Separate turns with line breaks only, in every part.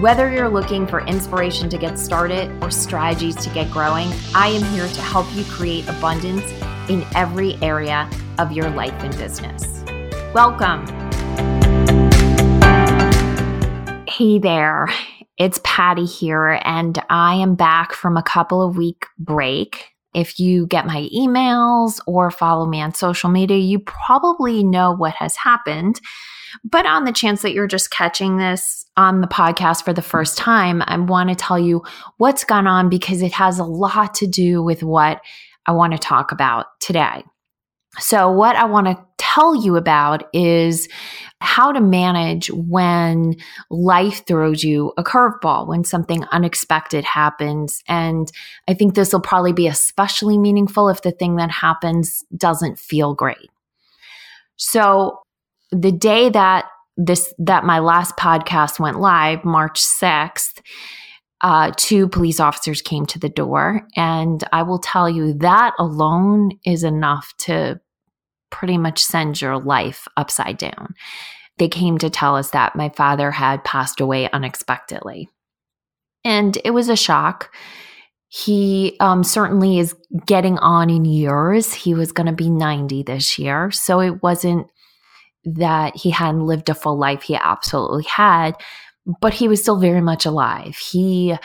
Whether you're looking for inspiration to get started or strategies to get growing, I am here to help you create abundance in every area of your life and business. Welcome. Hey there, it's Patty here, and I am back from a couple of week break. If you get my emails or follow me on social media, you probably know what has happened. But on the chance that you're just catching this on the podcast for the first time, I want to tell you what's gone on because it has a lot to do with what I want to talk about today. So, what I want to tell you about is how to manage when life throws you a curveball, when something unexpected happens. And I think this will probably be especially meaningful if the thing that happens doesn't feel great. So, the day that this that my last podcast went live, March 6th, uh, two police officers came to the door. And I will tell you that alone is enough to pretty much send your life upside down. They came to tell us that my father had passed away unexpectedly. And it was a shock. He um, certainly is getting on in years. He was going to be 90 this year. So it wasn't that he hadn't lived a full life. He absolutely had, but he was still very much alive. He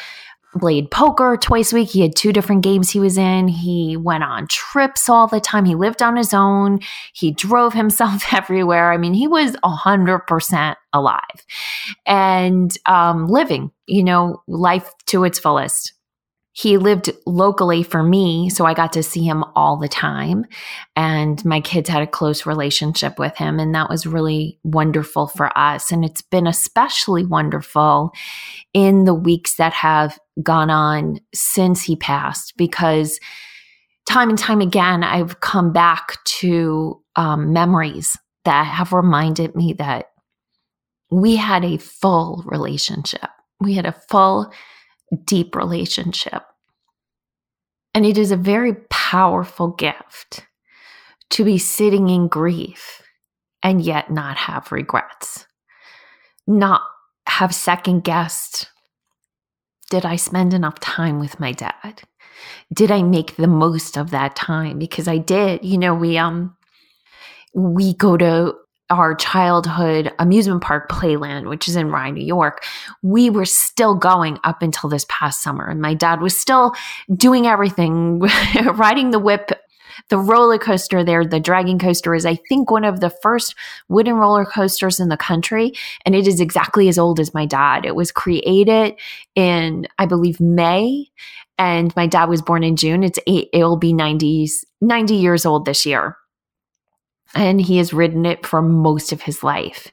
played poker twice a week. He had two different games he was in. He went on trips all the time. He lived on his own. He drove himself everywhere. I mean, he was 100% alive and um, living, you know, life to its fullest he lived locally for me, so I got to see him all the time. And my kids had a close relationship with him, and that was really wonderful for us. And it's been especially wonderful in the weeks that have gone on since he passed because time and time again, I've come back to um, memories that have reminded me that we had a full relationship. We had a full deep relationship. And it is a very powerful gift to be sitting in grief and yet not have regrets, not have second guessed. Did I spend enough time with my dad? Did I make the most of that time? Because I did. You know, we um we go to our childhood amusement park playland which is in rye new york we were still going up until this past summer. And my dad was still doing everything riding the whip the roller coaster there the dragon coaster is i think one of the first wooden roller coasters in the country. And it is exactly as old as my dad. It was created in i believe may. And my dad was born in june. It's eight it'll be 90s 90 years old this year and he has ridden it for most of his life.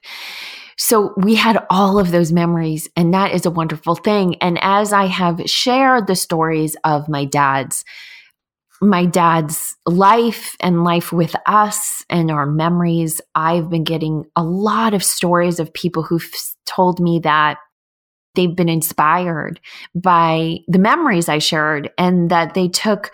So we had all of those memories, and that is a wonderful thing. And as I have shared the stories of my dad's, my dad's life and life with us and our memories, I've been getting a lot of stories of people who've told me that they've been inspired by the memories I shared and that they took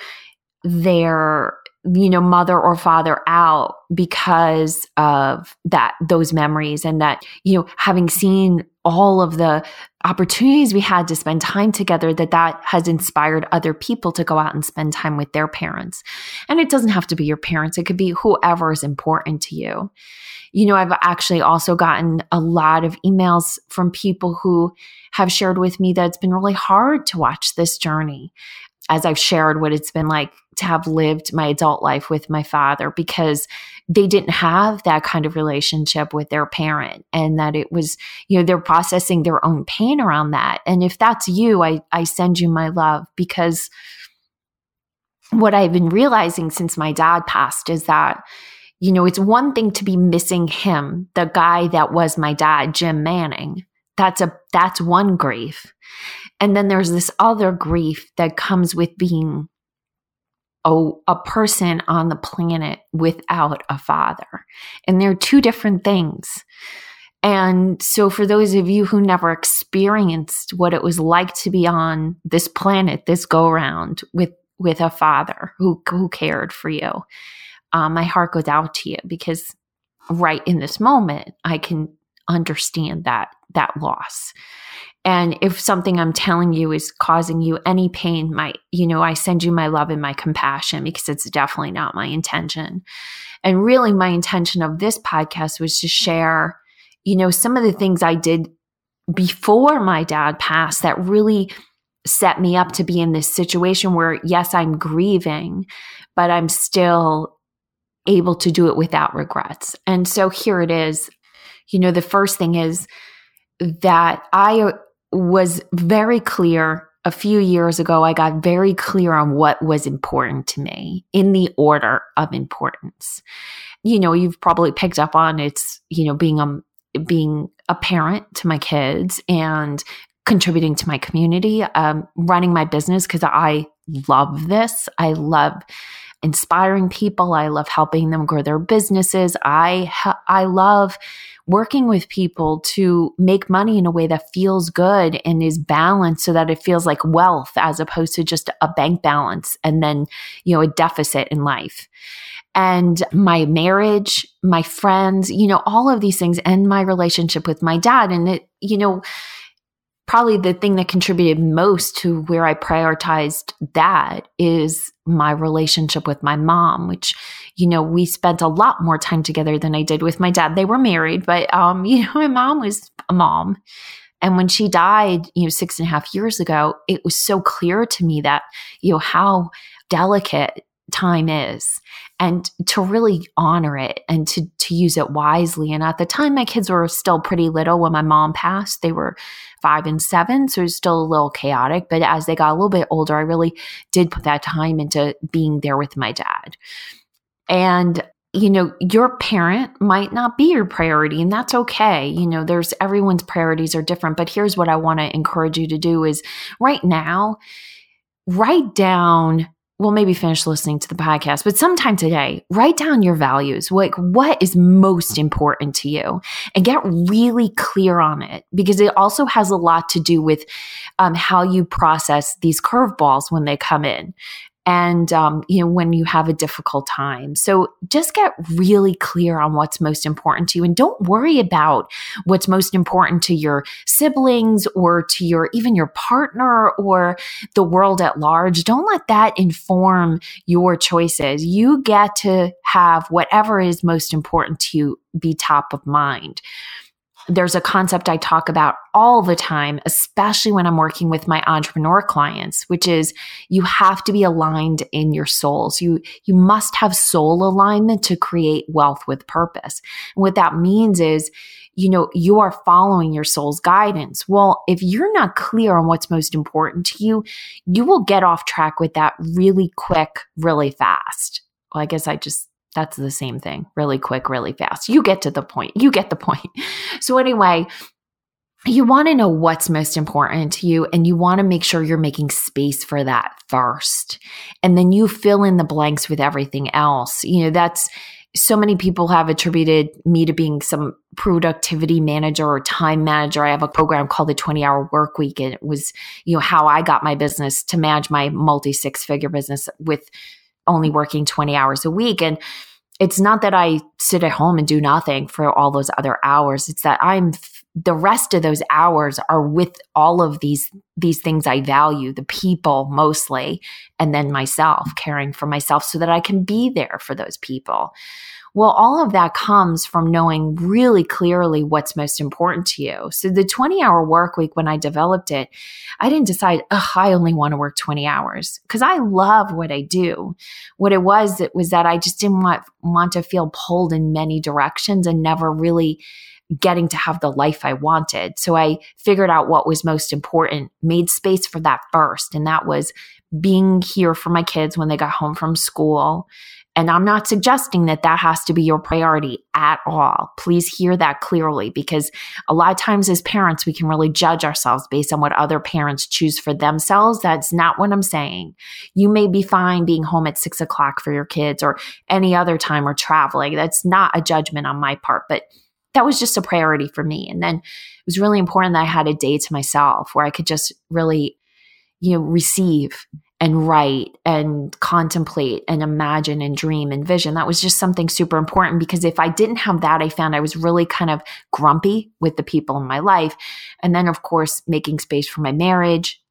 their you know mother or father out because of that those memories and that you know having seen all of the opportunities we had to spend time together that that has inspired other people to go out and spend time with their parents. And it doesn't have to be your parents. It could be whoever is important to you. You know i've actually also gotten a lot of emails from people who have shared with me that it's been really hard to watch this journey as I've shared what it's been like to have lived my adult life with my father because they didn't have that kind of relationship with their parent and that it was you know they're processing their own pain around that. And if that's you i i send you my love because what i've been realizing since my dad passed is that you know it's one thing to be missing him the guy that was my dad jim manning. That's a that's one grief. And then there's this other grief that comes with being a, a person on the planet without a father. And they're two different things. And so, for those of you who never experienced what it was like to be on this planet, this go round with with a father who who cared for you, um, my heart goes out to you because right in this moment, I can understand that that loss. And if something I'm telling you is causing you any pain, my, you know, I send you my love and my compassion because it's definitely not my intention. And really, my intention of this podcast was to share, you know, some of the things I did before my dad passed that really set me up to be in this situation where, yes, I'm grieving, but I'm still able to do it without regrets. And so here it is. You know, the first thing is that I was very clear a few years ago. I got very clear on what was important to me in the order of importance. You know, you've probably picked up on it's, you know, being a being a parent to my kids and contributing to my community, um, running my business because I love this. I love inspiring people. I love helping them grow their businesses. I ha- I love working with people to make money in a way that feels good and is balanced so that it feels like wealth as opposed to just a bank balance and then, you know, a deficit in life. And my marriage, my friends, you know, all of these things and my relationship with my dad. And it, you know, probably the thing that contributed most to where I prioritized that is my relationship with my mom, which, you know, we spent a lot more time together than I did with my dad. They were married, but, um, you know, my mom was a mom. And when she died, you know, six and a half years ago, it was so clear to me that, you know, how delicate time is. And to really honor it and to to use it wisely. And at the time my kids were still pretty little when my mom passed. They were 5 and 7 so it was still a little chaotic. But as they got a little bit older I really did put that time into being there with my dad. And you know, your parent might not be your priority and that's okay. You know, there's everyone's priorities are different, but here's what I want to encourage you to do is right now write down well, maybe finish listening to the podcast, but sometime today, write down your values. Like, what is most important to you and get really clear on it because it also has a lot to do with um, how you process these curveballs when they come in and um, you know when you have a difficult time. So just get really clear on what's most important to you and don't worry about what's most important to your siblings or to your even your partner or the world at large. Don't let that inform your choices. You get to have whatever is most important to you be top of mind there's a concept I talk about all the time, especially when I'm working with my entrepreneur clients, which is you have to be aligned in your souls. You, you must have soul alignment to create wealth with purpose. And what that means is, you know, you are following your soul's guidance. Well, if you're not clear on what's most important to you, you will get off track with that really quick, really fast. Well, I guess I just that's the same thing. Really quick, really fast. You get to the point. You get the point. So, anyway, you want to know what's most important to you and you want to make sure you're making space for that first. And then you fill in the blanks with everything else. You know, that's so many people have attributed me to being some productivity manager or time manager. I have a program called the 20 hour work week and it was, you know, how I got my business to manage my multi six figure business with only working 20 hours a week. And it's not that I sit at home and do nothing for all those other hours. It's that I'm the rest of those hours are with all of these these things I value, the people mostly, and then myself, caring for myself so that I can be there for those people. Well, all of that comes from knowing really clearly what's most important to you. So the 20 hour work week, when I developed it, I didn't decide, oh, I only want to work 20 hours because I love what I do. What it was, it was that I just didn't want, want to feel pulled in many directions and never really getting to have the life I wanted. So I figured out what was most important, made space for that first. And that was being here for my kids when they got home from school And I'm not suggesting that that has to be your priority at all. Please hear that clearly because a lot of times as parents, we can really judge ourselves based on what other parents choose for themselves. That's not what I'm saying. You may be fine being home at six o'clock for your kids or any other time or traveling. That's not a judgment on my part, but that was just a priority for me. And then it was really important that I had a day to myself where I could just really, you know, receive and write and contemplate and imagine and dream and vision. That was just something super important because if I didn't have that, I found I was really kind of grumpy with the people in my life. And then, of course, making space for my marriage.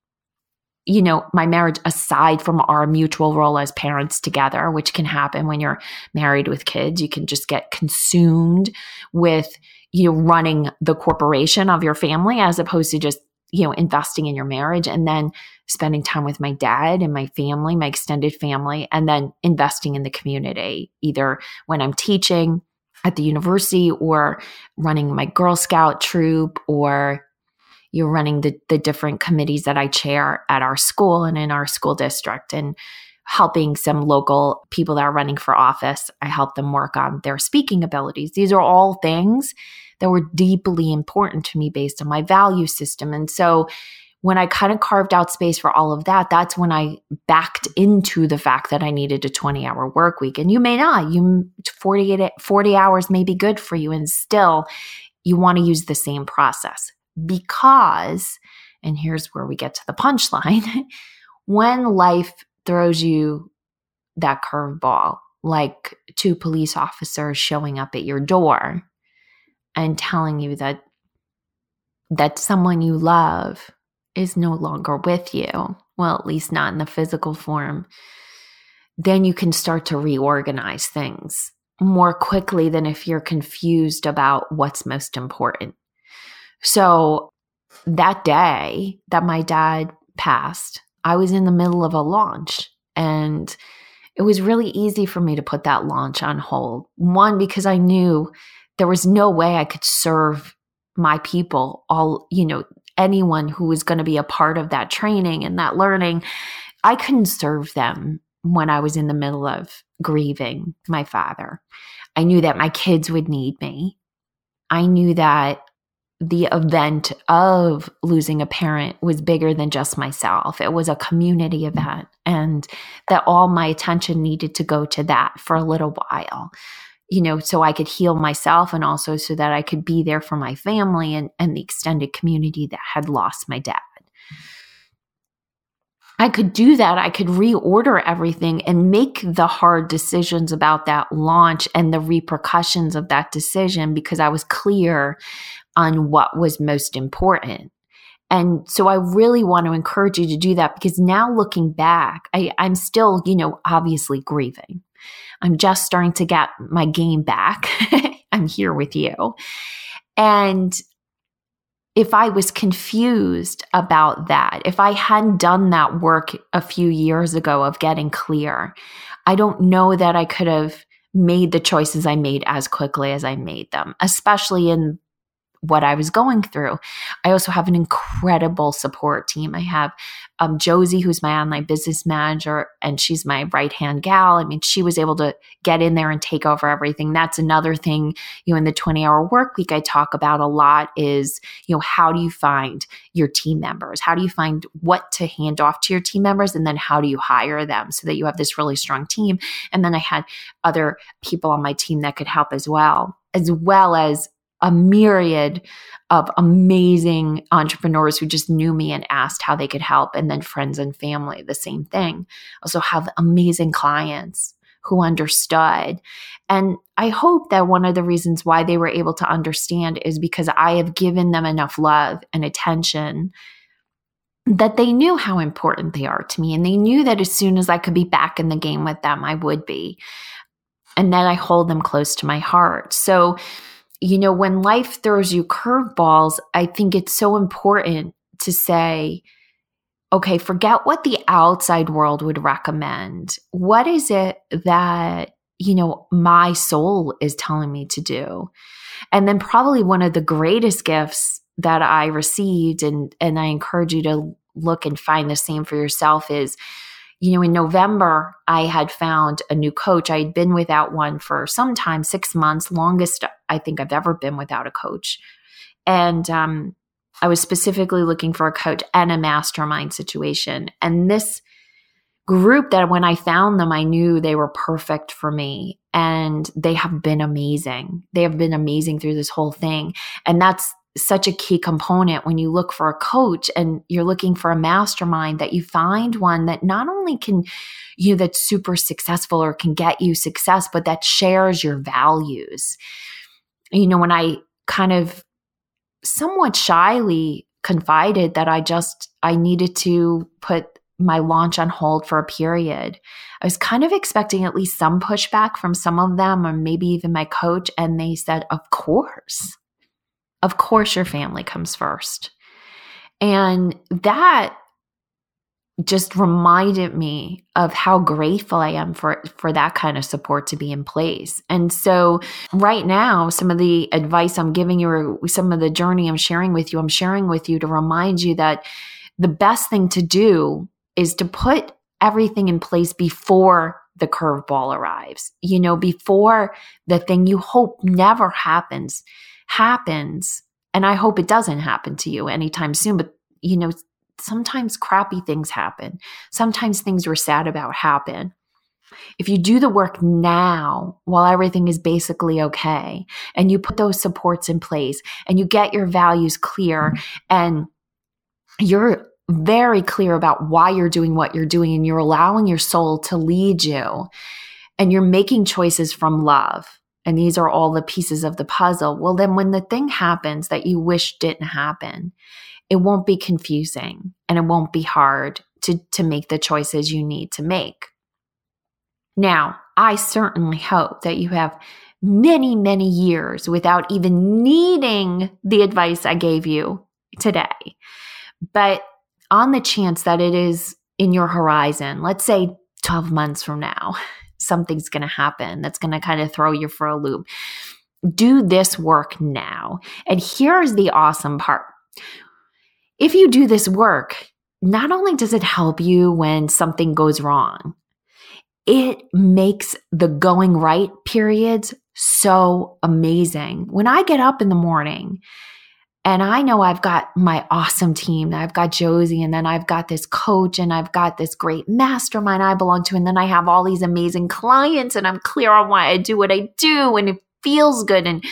You know, my marriage aside from our mutual role as parents together, which can happen when you're married with kids, you can just get consumed with you know, running the corporation of your family as opposed to just you know, investing in your marriage and then spending time with my dad and my family, my extended family, and then investing in the community, either when I'm teaching at the university or running my Girl Scout troop or you're running the, the different committees that I chair at our school and in our school district and helping some local people that are running for office. I help them work on their speaking abilities. These are all things that were deeply important to me based on my value system. And so when I kind of carved out space for all of that, that's when I backed into the fact that I needed a 20 hour work week. And you may not, you 48, 40 hours may be good for you. And still you want to use the same process because, and here's where we get to the punchline. when life throws you that curveball, like two police officers showing up at your door, and telling you that that someone you love is no longer with you, well, at least not in the physical form, then you can start to reorganize things more quickly than if you're confused about what's most important. So that day that my dad passed, I was in the middle of a launch and it was really easy for me to put that launch on hold. One, because I knew there was no way I could serve my people, all, you know, anyone who was going to be a part of that training and that learning. I couldn't serve them when I was in the middle of grieving my father. I knew that my kids would need me. I knew that the event of losing a parent was bigger than just myself. It was a community event, and that all my attention needed to go to that for a little while you know, so I could heal myself and also so that I could be there for my family and, and the extended community that had lost my dad. I could do that. I could reorder everything and make the hard decisions about that launch and the repercussions of that decision because I was clear on what was most important. And so I really want to encourage you to do that because now looking back, I, I'm still, you know, obviously grieving. I'm just starting to get my game back. I'm here with you. And if I was confused about that, if I hadn't done that work a few years ago of getting clear, I don't know that I could have made the choices I made as quickly as I made them, especially in what I was going through. I also have an incredible support team. I have um, Josie, who's my online business manager, and she's my right hand gal. I mean, she was able to get in there and take over everything. That's another thing, you know, in the 20 hour work week, I talk about a lot is, you know, how do you find your team members? How do you find what to hand off to your team members? And then how do you hire them so that you have this really strong team? And then I had other people on my team that could help as well as well as a myriad of amazing entrepreneurs who just knew me and asked how they could help. And then friends and family, the same thing. Also have amazing clients who understood. And I hope that one of the reasons why they were able to understand is because I have given them enough love and attention that they knew how important they are to me. And they knew that as soon as I could be back in the game with them, I would be. And that I hold them close to my heart. So, you know, when life throws you curveballs, I think it's so important to say, okay, forget what the outside world would recommend. What is it that, you know, my soul is telling me to do? And then probably one of the greatest gifts that I received and and I encourage you to look and find the same for yourself is you know, in November, I had found a new coach. I had been without one for some time, six months, longest I think I've ever been without a coach. And um, I was specifically looking for a coach and a mastermind situation. And this group that when I found them, I knew they were perfect for me. And they have been amazing. They have been amazing through this whole thing. And that's such a key component when you look for a coach and you're looking for a mastermind that you find one that not only can you know that's super successful or can get you success but that shares your values you know when i kind of somewhat shyly confided that i just i needed to put my launch on hold for a period. I was kind of expecting at least some pushback from some of them, or maybe even my coach. And they said, Of course. Of course, your family comes first. And that just reminded me of how grateful I am for for that kind of support to be in place. And so right now some of the advice I'm giving you or some of the journey I'm sharing with you I'm sharing with you to remind you that the best thing to do is to put everything in place before the curveball arrives. You know, before the thing you hope never happens happens. And I hope it doesn't happen to you anytime soon, but you know, sometimes crappy things happen. Sometimes things we're sad about happen. If you do the work now while everything is basically okay, and you put those supports in place and you get your values clear and you're very clear about why you're doing what you're doing and you're allowing your soul to lead you and you're making choices from love and these are all the pieces of the puzzle well then when the thing happens that you wish didn't happen it won't be confusing and it won't be hard to to make the choices you need to make. Now i certainly hope that you have many many years without even needing the advice i gave you today. But on the chance that it is in your horizon, let's say 12 months from now, something's going to happen that's going to kind of throw you for a loop. Do this work now. And here's the awesome part. If you do this work, not only does it help you when something goes wrong, it makes the going right periods so amazing. When I get up in the morning and I know I've got my awesome team. I've got Josie, and then I've got this coach, and I've got this great mastermind I belong to. And then I have all these amazing clients, and I'm clear on why I do what I do, and it feels good. And,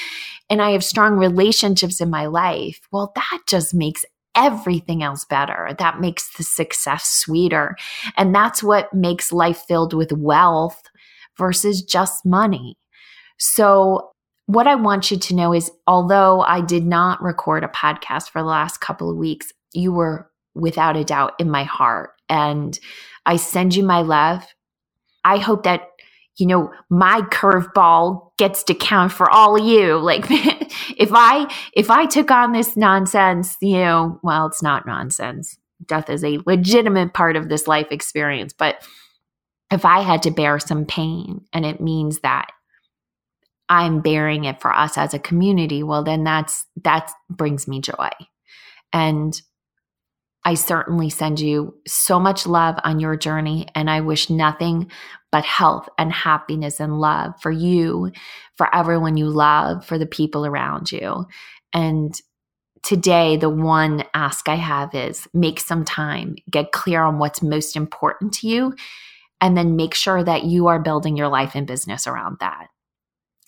and I have strong relationships in my life. Well, that just makes everything else better. That makes the success sweeter. And that's what makes life filled with wealth versus just money. So what I want you to know is although I did not record a podcast for the last couple of weeks, you were without a doubt in my heart. And I send you my love. I hope that, you know, my curveball gets to count for all of you. Like if I if I took on this nonsense, you know, well, it's not nonsense. Death is a legitimate part of this life experience. But if I had to bear some pain, and it means that I'm bearing it for us as a community, well, then that's that brings me joy. And I certainly send you so much love on your journey, and I wish nothing but health and happiness and love for you, for everyone you love, for the people around you. And today, the one ask I have is make some time, get clear on what's most important to you, and then make sure that you are building your life and business around that.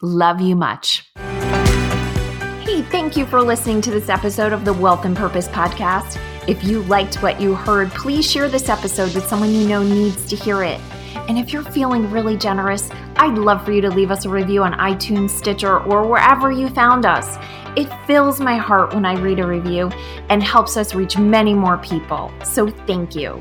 Love you much. Hey, thank you for listening to this episode of the Wealth and Purpose Podcast. If you liked what you heard, please share this episode with someone you know needs to hear it. And if you're feeling really generous, I'd love for you to leave us a review on iTunes, Stitcher, or wherever you found us. It fills my heart when I read a review and helps us reach many more people. So thank you.